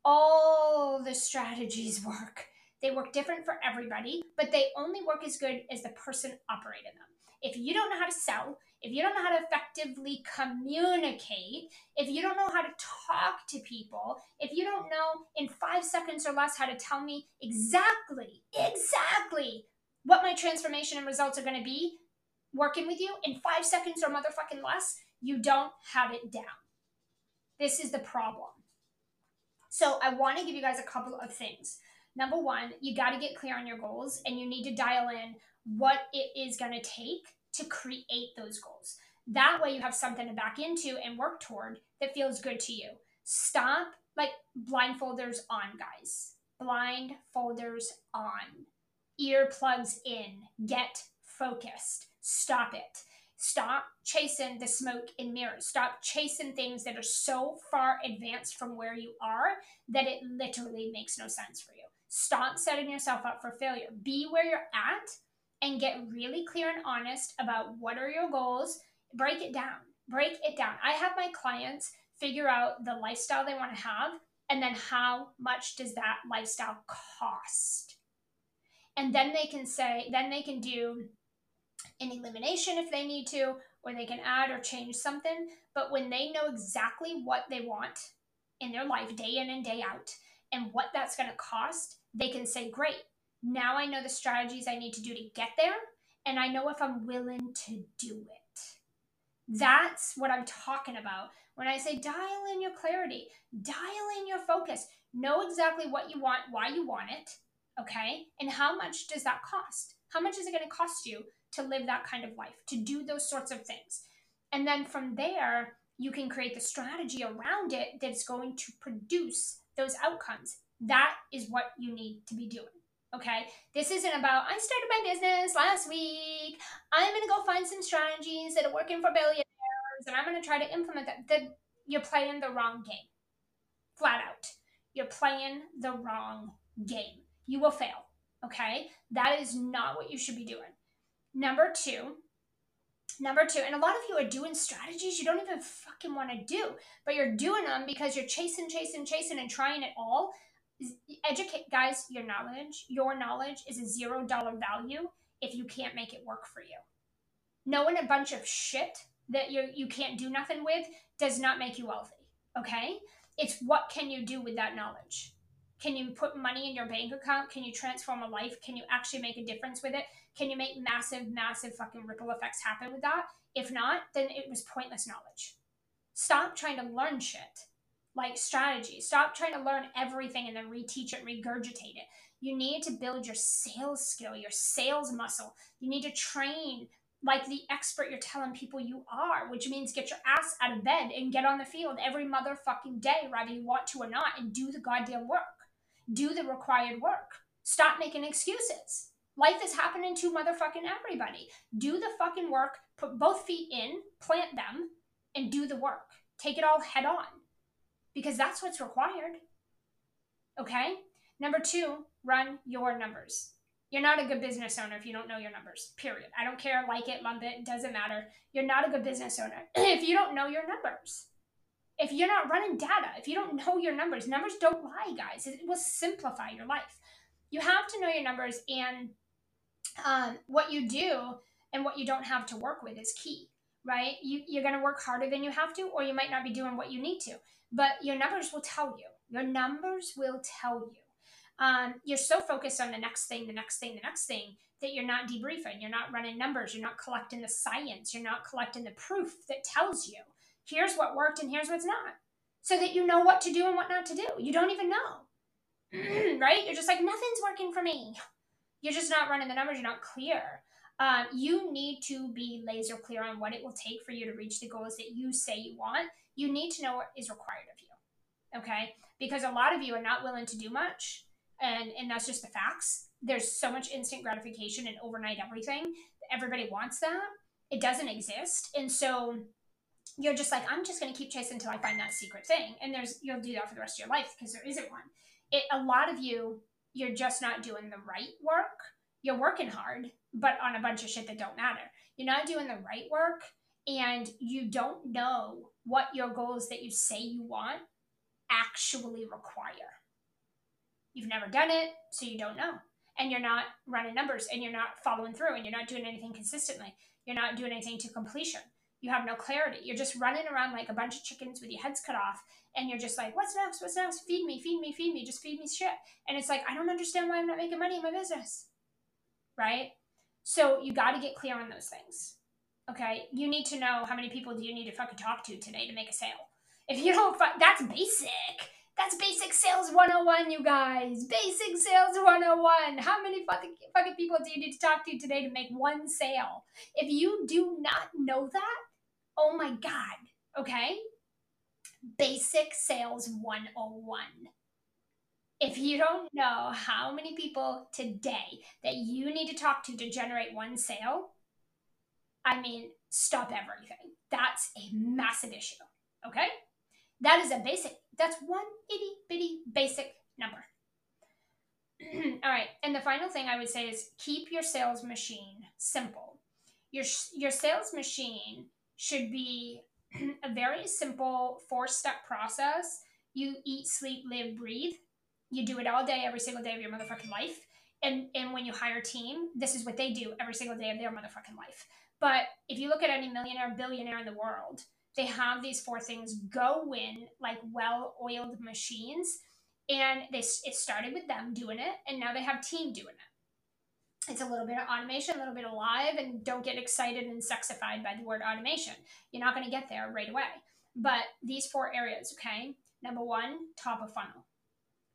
All the strategies work. They work different for everybody, but they only work as good as the person operating them. If you don't know how to sell, if you don't know how to effectively communicate, if you don't know how to talk to people, if you don't know in five seconds or less how to tell me exactly, exactly what my transformation and results are going to be working with you in five seconds or motherfucking less, you don't have it down. This is the problem. So, I want to give you guys a couple of things. Number one, you got to get clear on your goals and you need to dial in what it is going to take to create those goals. That way, you have something to back into and work toward that feels good to you. Stop like blindfolders on, guys. Blindfolders on. Earplugs in. Get focused. Stop it. Stop chasing the smoke and mirrors. Stop chasing things that are so far advanced from where you are that it literally makes no sense for you. Stop setting yourself up for failure. Be where you're at and get really clear and honest about what are your goals. Break it down. Break it down. I have my clients figure out the lifestyle they want to have and then how much does that lifestyle cost? And then they can say, then they can do an elimination if they need to, or they can add or change something. But when they know exactly what they want in their life, day in and day out, and what that's going to cost, they can say, Great, now I know the strategies I need to do to get there, and I know if I'm willing to do it. That's what I'm talking about. When I say dial in your clarity, dial in your focus, know exactly what you want, why you want it, okay? And how much does that cost? How much is it going to cost you to live that kind of life, to do those sorts of things. And then from there, you can create the strategy around it that's going to produce those outcomes. That is what you need to be doing. Okay, this isn't about I started my business last week. I'm gonna go find some strategies that are working for billionaires, and I'm gonna try to implement that. That you're playing the wrong game, flat out. You're playing the wrong game. You will fail. Okay, that is not what you should be doing. Number two, number two, and a lot of you are doing strategies you don't even fucking want to do, but you're doing them because you're chasing, chasing, chasing, and trying it all. Educate, guys, your knowledge, your knowledge is a zero dollar value if you can't make it work for you. Knowing a bunch of shit that you you can't do nothing with does not make you wealthy. Okay, it's what can you do with that knowledge. Can you put money in your bank account? Can you transform a life? Can you actually make a difference with it? Can you make massive, massive fucking ripple effects happen with that? If not, then it was pointless knowledge. Stop trying to learn shit like strategy. Stop trying to learn everything and then reteach it, regurgitate it. You need to build your sales skill, your sales muscle. You need to train like the expert you're telling people you are, which means get your ass out of bed and get on the field every motherfucking day, whether you want to or not, and do the goddamn work. Do the required work. Stop making excuses. Life is happening to motherfucking everybody. Do the fucking work, put both feet in, plant them, and do the work. Take it all head on because that's what's required. Okay? Number two, run your numbers. You're not a good business owner if you don't know your numbers, period. I don't care, like it, lump it, doesn't matter. You're not a good business owner if you don't know your numbers. If you're not running data, if you don't know your numbers, numbers don't lie, guys. It will simplify your life. You have to know your numbers, and um, what you do and what you don't have to work with is key, right? You, you're going to work harder than you have to, or you might not be doing what you need to, but your numbers will tell you. Your numbers will tell you um, you're so focused on the next thing, the next thing, the next thing that you're not debriefing. You're not running numbers. You're not collecting the science. You're not collecting the proof that tells you here's what worked and here's what's not, so that you know what to do and what not to do. You don't even know, right? You're just like nothing's working for me. You're just not running the numbers. You're not clear. Um, you need to be laser clear on what it will take for you to reach the goals that you say you want. You need to know what is required of you. Okay? Because a lot of you are not willing to do much and and that's just the facts. There's so much instant gratification and overnight everything. Everybody wants that. It doesn't exist. And so you're just like i'm just going to keep chasing until i find that secret thing. And there's you'll do that for the rest of your life because there isn't one. It a lot of you you're just not doing the right work. You're working hard but on a bunch of shit that don't matter. You're not doing the right work and you don't know what your goals that you say you want actually require You've never done it, so you don't know. And you're not running numbers and you're not following through and you're not doing anything consistently. You're not doing anything to completion. You have no clarity. You're just running around like a bunch of chickens with your heads cut off and you're just like, what's next? What's next? Feed me, feed me, feed me, just feed me shit. And it's like, I don't understand why I'm not making money in my business. Right? So you got to get clear on those things. Okay? You need to know how many people do you need to fucking talk to today to make a sale. If you don't, that's basic. That's basic sales 101, you guys. Basic sales 101. How many fucking, fucking people do you need to talk to today to make one sale? If you do not know that, oh my God, okay? Basic sales 101. If you don't know how many people today that you need to talk to to generate one sale, I mean, stop everything. That's a massive issue, okay? That is a basic. That's one itty bitty basic number. All right, and the final thing I would say is keep your sales machine simple. Your your sales machine should be a very simple four step process. You eat, sleep, live, breathe. You do it all day, every single day of your motherfucking life. And and when you hire a team, this is what they do every single day of their motherfucking life. But if you look at any millionaire, billionaire in the world, they have these four things go in like well-oiled machines. And they it started with them doing it and now they have team doing it. It's a little bit of automation a little bit of live and don't get excited and sexified by the word automation. You're not going to get there right away. But these four areas okay? Number one top of funnel.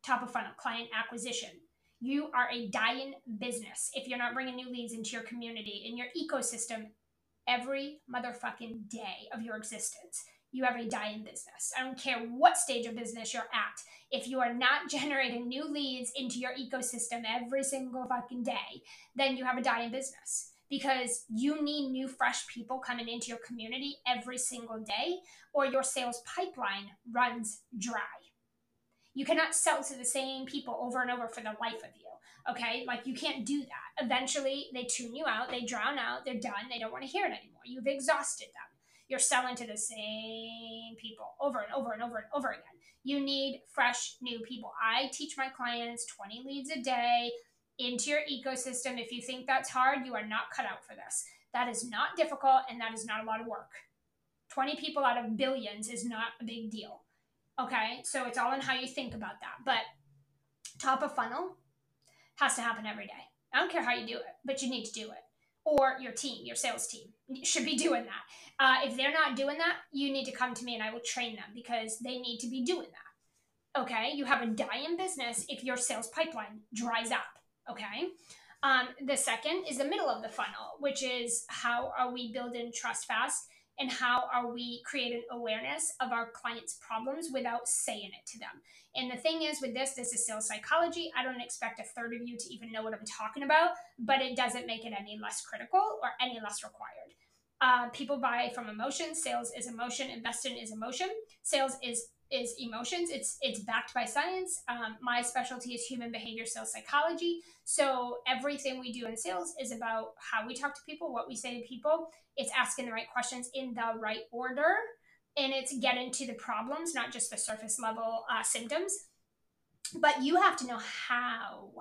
Top of funnel client acquisition you are a dying business if you're not bringing new leads into your community in your ecosystem every motherfucking day of your existence. You have a dying business. I don't care what stage of business you're at. If you are not generating new leads into your ecosystem every single fucking day, then you have a dying business because you need new, fresh people coming into your community every single day, or your sales pipeline runs dry. You cannot sell to the same people over and over for the life of you. Okay, like you can't do that. Eventually, they tune you out, they drown out, they're done, they don't want to hear it anymore. You've exhausted them. You're selling to the same people over and over and over and over again. You need fresh new people. I teach my clients 20 leads a day into your ecosystem. If you think that's hard, you are not cut out for this. That is not difficult and that is not a lot of work. 20 people out of billions is not a big deal. Okay, so it's all in how you think about that. But top of funnel, has to happen every day. I don't care how you do it, but you need to do it. Or your team, your sales team, should be doing that. Uh, if they're not doing that, you need to come to me and I will train them because they need to be doing that. Okay, you have a dying business if your sales pipeline dries up. Okay, Um, the second is the middle of the funnel, which is how are we building trust fast and how are we creating awareness of our clients' problems without saying it to them. And the thing is with this, this is sales psychology. I don't expect a third of you to even know what I'm talking about, but it doesn't make it any less critical or any less required. Uh, people buy from emotion. Sales is emotion. Investing is emotion. Sales is is emotions. It's it's backed by science. Um, my specialty is human behavior sales psychology. So everything we do in sales is about how we talk to people, what we say to people. It's asking the right questions in the right order, and it's getting to the problems, not just the surface level uh, symptoms. But you have to know how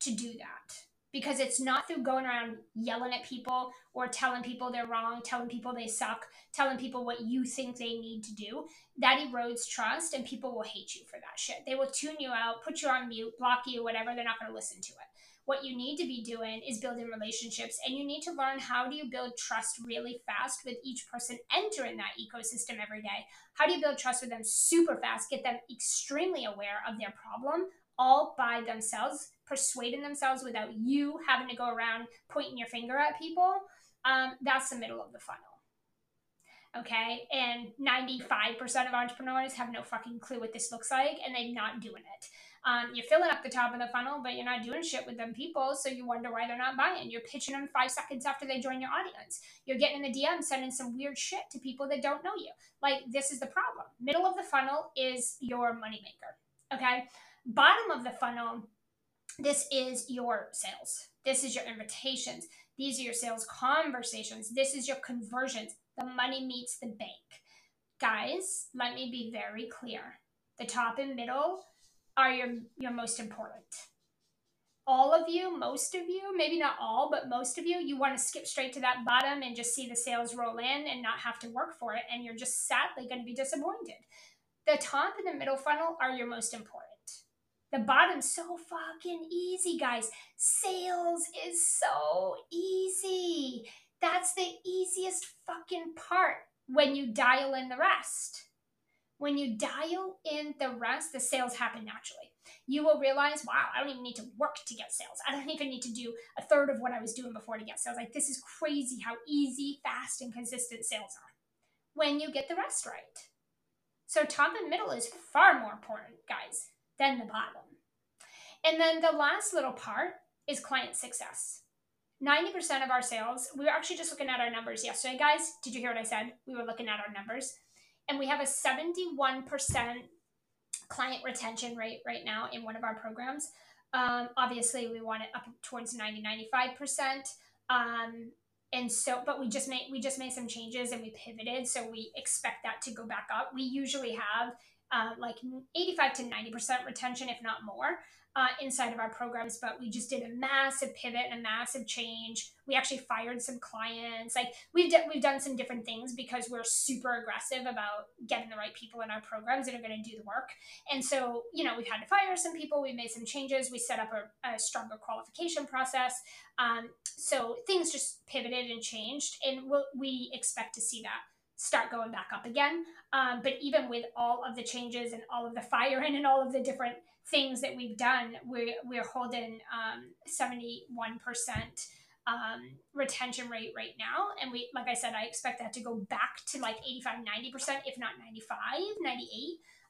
to do that because it's not through going around yelling at people or telling people they're wrong, telling people they suck, telling people what you think they need to do. That erodes trust and people will hate you for that shit. They will tune you out, put you on mute, block you, whatever. They're not going to listen to it. What you need to be doing is building relationships and you need to learn how do you build trust really fast with each person entering that ecosystem every day. How do you build trust with them super fast, get them extremely aware of their problem all by themselves persuading themselves without you having to go around pointing your finger at people, um, that's the middle of the funnel. Okay, and 95% of entrepreneurs have no fucking clue what this looks like and they're not doing it. Um, you're filling up the top of the funnel, but you're not doing shit with them people, so you wonder why they're not buying. You're pitching them five seconds after they join your audience. You're getting in the DM sending some weird shit to people that don't know you. Like, this is the problem. Middle of the funnel is your moneymaker. Okay, bottom of the funnel this is your sales. This is your invitations. These are your sales conversations. This is your conversions. The money meets the bank. Guys, let me be very clear. The top and middle are your, your most important. All of you, most of you, maybe not all, but most of you, you want to skip straight to that bottom and just see the sales roll in and not have to work for it. And you're just sadly going to be disappointed. The top and the middle funnel are your most important. The bottom's so fucking easy, guys. Sales is so easy. That's the easiest fucking part when you dial in the rest. When you dial in the rest, the sales happen naturally. You will realize, wow, I don't even need to work to get sales. I don't even need to do a third of what I was doing before to get sales. Like, this is crazy how easy, fast, and consistent sales are when you get the rest right. So, top and middle is far more important, guys then the bottom. And then the last little part is client success. 90% of our sales, we were actually just looking at our numbers yesterday, guys. Did you hear what I said? We were looking at our numbers. And we have a 71% client retention rate right now in one of our programs. Um, obviously, we want it up towards 90, 95%. Um, and so, but we just made we just made some changes and we pivoted, so we expect that to go back up. We usually have uh, like 85 to 90% retention, if not more, uh, inside of our programs. But we just did a massive pivot and a massive change. We actually fired some clients. Like we've d- we've done some different things because we're super aggressive about getting the right people in our programs that are going to do the work. And so you know we've had to fire some people. We've made some changes. We set up a, a stronger qualification process. Um, so things just pivoted and changed, and we'll, we expect to see that start going back up again. Um, but even with all of the changes and all of the firing and all of the different things that we've done, we're, we're holding um, 71% um, retention rate right now. And we, like I said, I expect that to go back to like 85, 90%, if not 95, 98.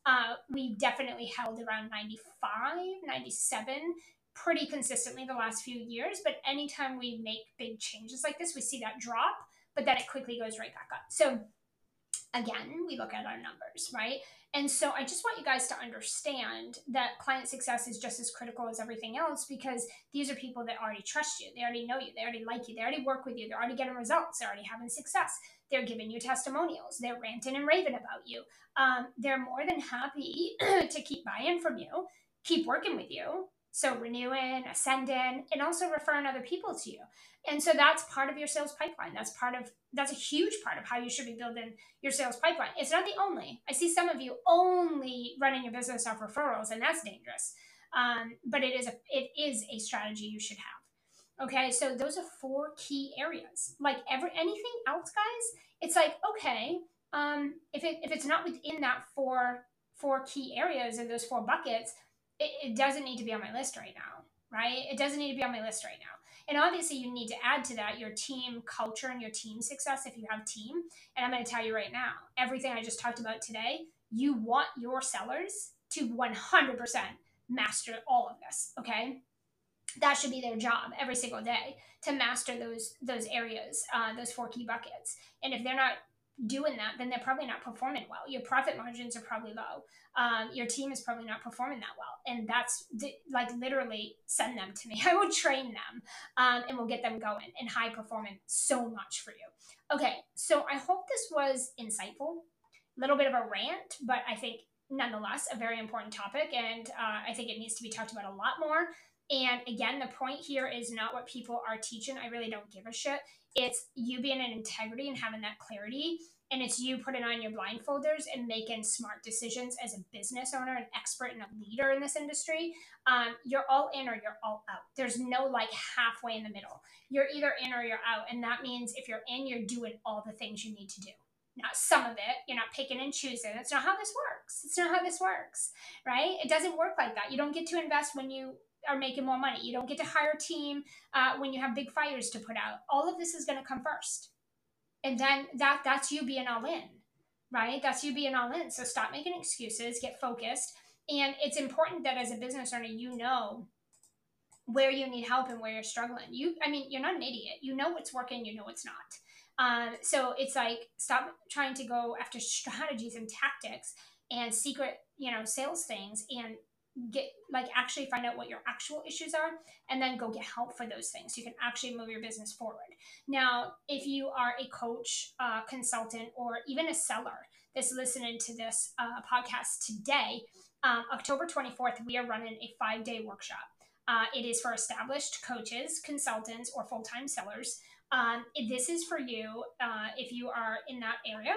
Uh, we've definitely held around 95, 97 pretty consistently the last few years. But anytime we make big changes like this, we see that drop, but then it quickly goes right back up. So again, we look at our numbers, right? And so I just want you guys to understand that client success is just as critical as everything else because these are people that already trust you. They already know you. They already like you. They already work with you. They're already getting results. They're already having success. They're giving you testimonials. They're ranting and raving about you. Um, they're more than happy to keep buying from you, keep working with you, so renewing, ascending, and also referring other people to you. And so that's part of your sales pipeline. That's part of that's a huge part of how you should be building your sales pipeline. It's not the only. I see some of you only running your business off referrals, and that's dangerous. Um, but it is a it is a strategy you should have. Okay, so those are four key areas. Like every anything else, guys, it's like okay, um, if it if it's not within that four four key areas or those four buckets, it, it doesn't need to be on my list right now. right? It doesn't need to be on my list right now. And obviously, you need to add to that your team culture and your team success if you have team. And I'm going to tell you right now, everything I just talked about today, you want your sellers to 100% master all of this, okay? That should be their job every single day to master those those areas, uh, those four key buckets. And if they're not doing that, then they're probably not performing well. Your profit margins are probably low. Um, your team is probably not performing that well. And that's like literally send them to me. I will train them um, and we'll get them going and high performing so much for you. Okay, so I hope this was insightful. A little bit of a rant, but I think nonetheless a very important topic. And uh, I think it needs to be talked about a lot more. And again, the point here is not what people are teaching. I really don't give a shit. It's you being in integrity and having that clarity. And it's you putting on your blindfolders and making smart decisions as a business owner, an expert, and a leader in this industry. Um, you're all in or you're all out. There's no like halfway in the middle. You're either in or you're out. And that means if you're in, you're doing all the things you need to do not some of it. You're not picking and choosing. That's not how this works. It's not how this works, right? It doesn't work like that. You don't get to invest when you are making more money. You don't get to hire a team uh, when you have big fires to put out. All of this is going to come first, and then that that's you being all in, right? That's you being all in. So stop making excuses. Get focused, and it's important that as a business owner, you know where you need help and where you're struggling. You, I mean, you're not an idiot. You know what's working. You know what's not. Um, so it's like stop trying to go after strategies and tactics and secret, you know, sales things and get like actually find out what your actual issues are and then go get help for those things. So you can actually move your business forward. Now if you are a coach uh, consultant or even a seller that's listening to this uh, podcast today um, october 24th we are running a five day workshop. Uh, it is for established coaches consultants or full-time sellers. Um, this is for you uh, if you are in that area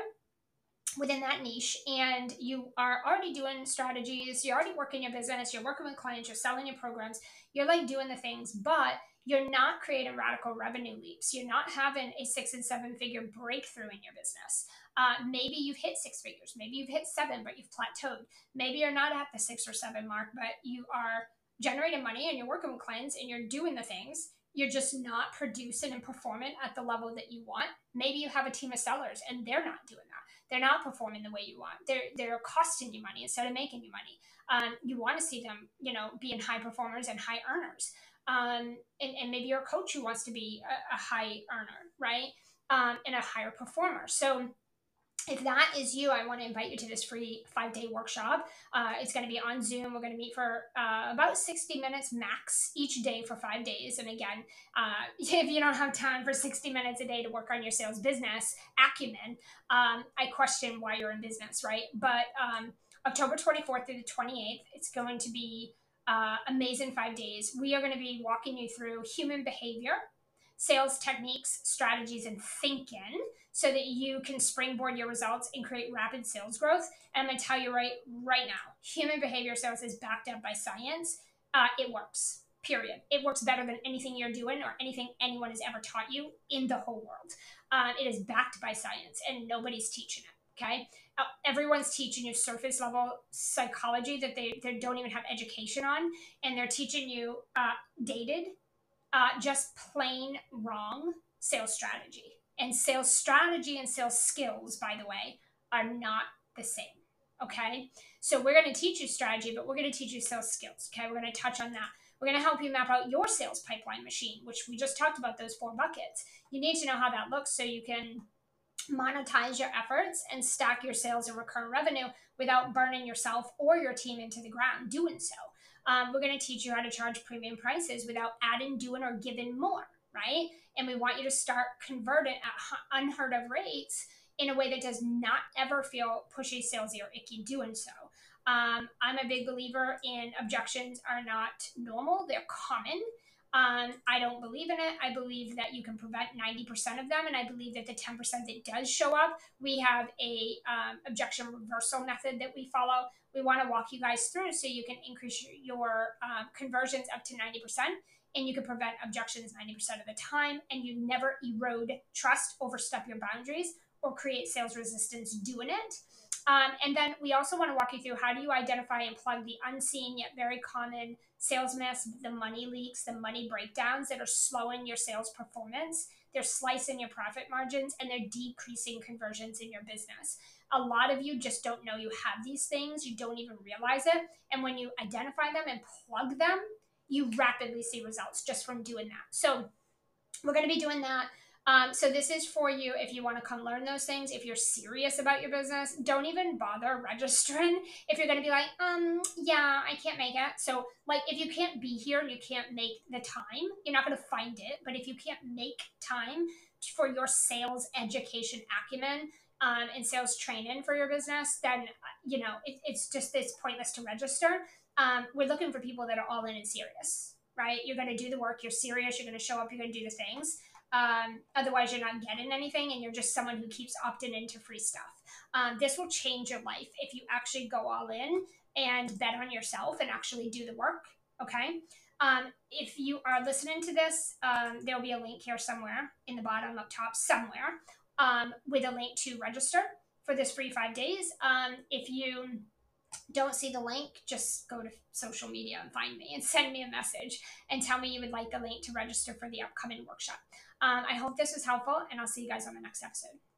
within that niche and you are already doing strategies, you're already working your business, you're working with clients, you're selling your programs, you're like doing the things, but you're not creating radical revenue leaps. You're not having a six and seven figure breakthrough in your business. Uh, maybe you've hit six figures, maybe you've hit seven, but you've plateaued. Maybe you're not at the six or seven mark, but you are generating money and you're working with clients and you're doing the things you're just not producing and performing at the level that you want. Maybe you have a team of sellers and they're not doing that they're not performing the way you want. They're they're costing you money instead of making you money. Um, you want to see them, you know, being high performers and high earners. Um, and, and maybe you're a coach who wants to be a, a high earner, right? Um, and a higher performer. So if that is you, I want to invite you to this free five day workshop. Uh, it's going to be on Zoom. We're going to meet for uh, about 60 minutes max each day for five days. And again, uh, if you don't have time for 60 minutes a day to work on your sales business acumen, um, I question why you're in business, right? But um, October 24th through the 28th, it's going to be uh, amazing five days. We are going to be walking you through human behavior, sales techniques, strategies, and thinking so that you can springboard your results and create rapid sales growth. And I'm to tell you right right now, human behavior sales is backed up by science. Uh, it works. Period. It works better than anything you're doing or anything anyone has ever taught you in the whole world. Uh, it is backed by science, and nobody's teaching it. Okay, uh, everyone's teaching you surface level psychology that they, they don't even have education on, and they're teaching you uh, dated, uh, just plain wrong sales strategy and sales strategy and sales skills, by the way, are not the same. Okay. So we're going to teach you strategy, but we're going to teach you sales skills. Okay. We're going to touch on that. We're going to help you map out your sales pipeline machine, which we just talked about those four buckets. You need to know how that looks so you can monetize your efforts and stack your sales and recurring revenue without burning yourself or your team into the ground doing so. Um, we're going to teach you how to charge premium prices without adding, doing, or giving more right? And we want you to start converting at unheard of rates in a way that does not ever feel pushy, salesy, or icky doing so. Um, I'm a big believer in objections are not normal, they're common. Um, I don't believe in it. I believe that you can prevent 90% of them, and I believe that the 10% that does show up, we have a um, objection reversal method that we follow. We want to walk you guys through so you can increase your, uh, conversions up to 90% and you can prevent objections 90% of the time and you never erode trust overstep your boundaries or create sales resistance doing it Um, and then we also want to walk you through how do you identify and plug the unseen yet very common sales myths, the money leaks, the money breakdowns that are slowing your sales performance. They're slicing your profit margins and they're decreasing conversions in your business. A lot of you just don't know you have these things. You don't even realize it. And when you identify them and plug them, you rapidly see results just from doing that. So we're going to be doing that um, so this is for you if you want to come learn those things. If you're serious about your business, don't even bother registering. If you're going to be like, um, yeah, I can't make it. So like, if you can't be here and you can't make the time, you're not going to find it. But if you can't make time for your sales education acumen um, and sales training for your business, then you know it, it's just it's pointless to register. Um, we're looking for people that are all in and serious, right? You're going to do the work. You're serious. You're going to show up. You're going to do the things. Um, otherwise, you're not getting anything and you're just someone who keeps opting into free stuff. Um, this will change your life if you actually go all in and bet on yourself and actually do the work. Okay. Um, if you are listening to this, um, there'll be a link here somewhere in the bottom up top, somewhere, um, with a link to register for this free five days. Um, if you don't see the link, just go to social media and find me and send me a message and tell me you would like the link to register for the upcoming workshop. Um, I hope this was helpful, and I'll see you guys on the next episode.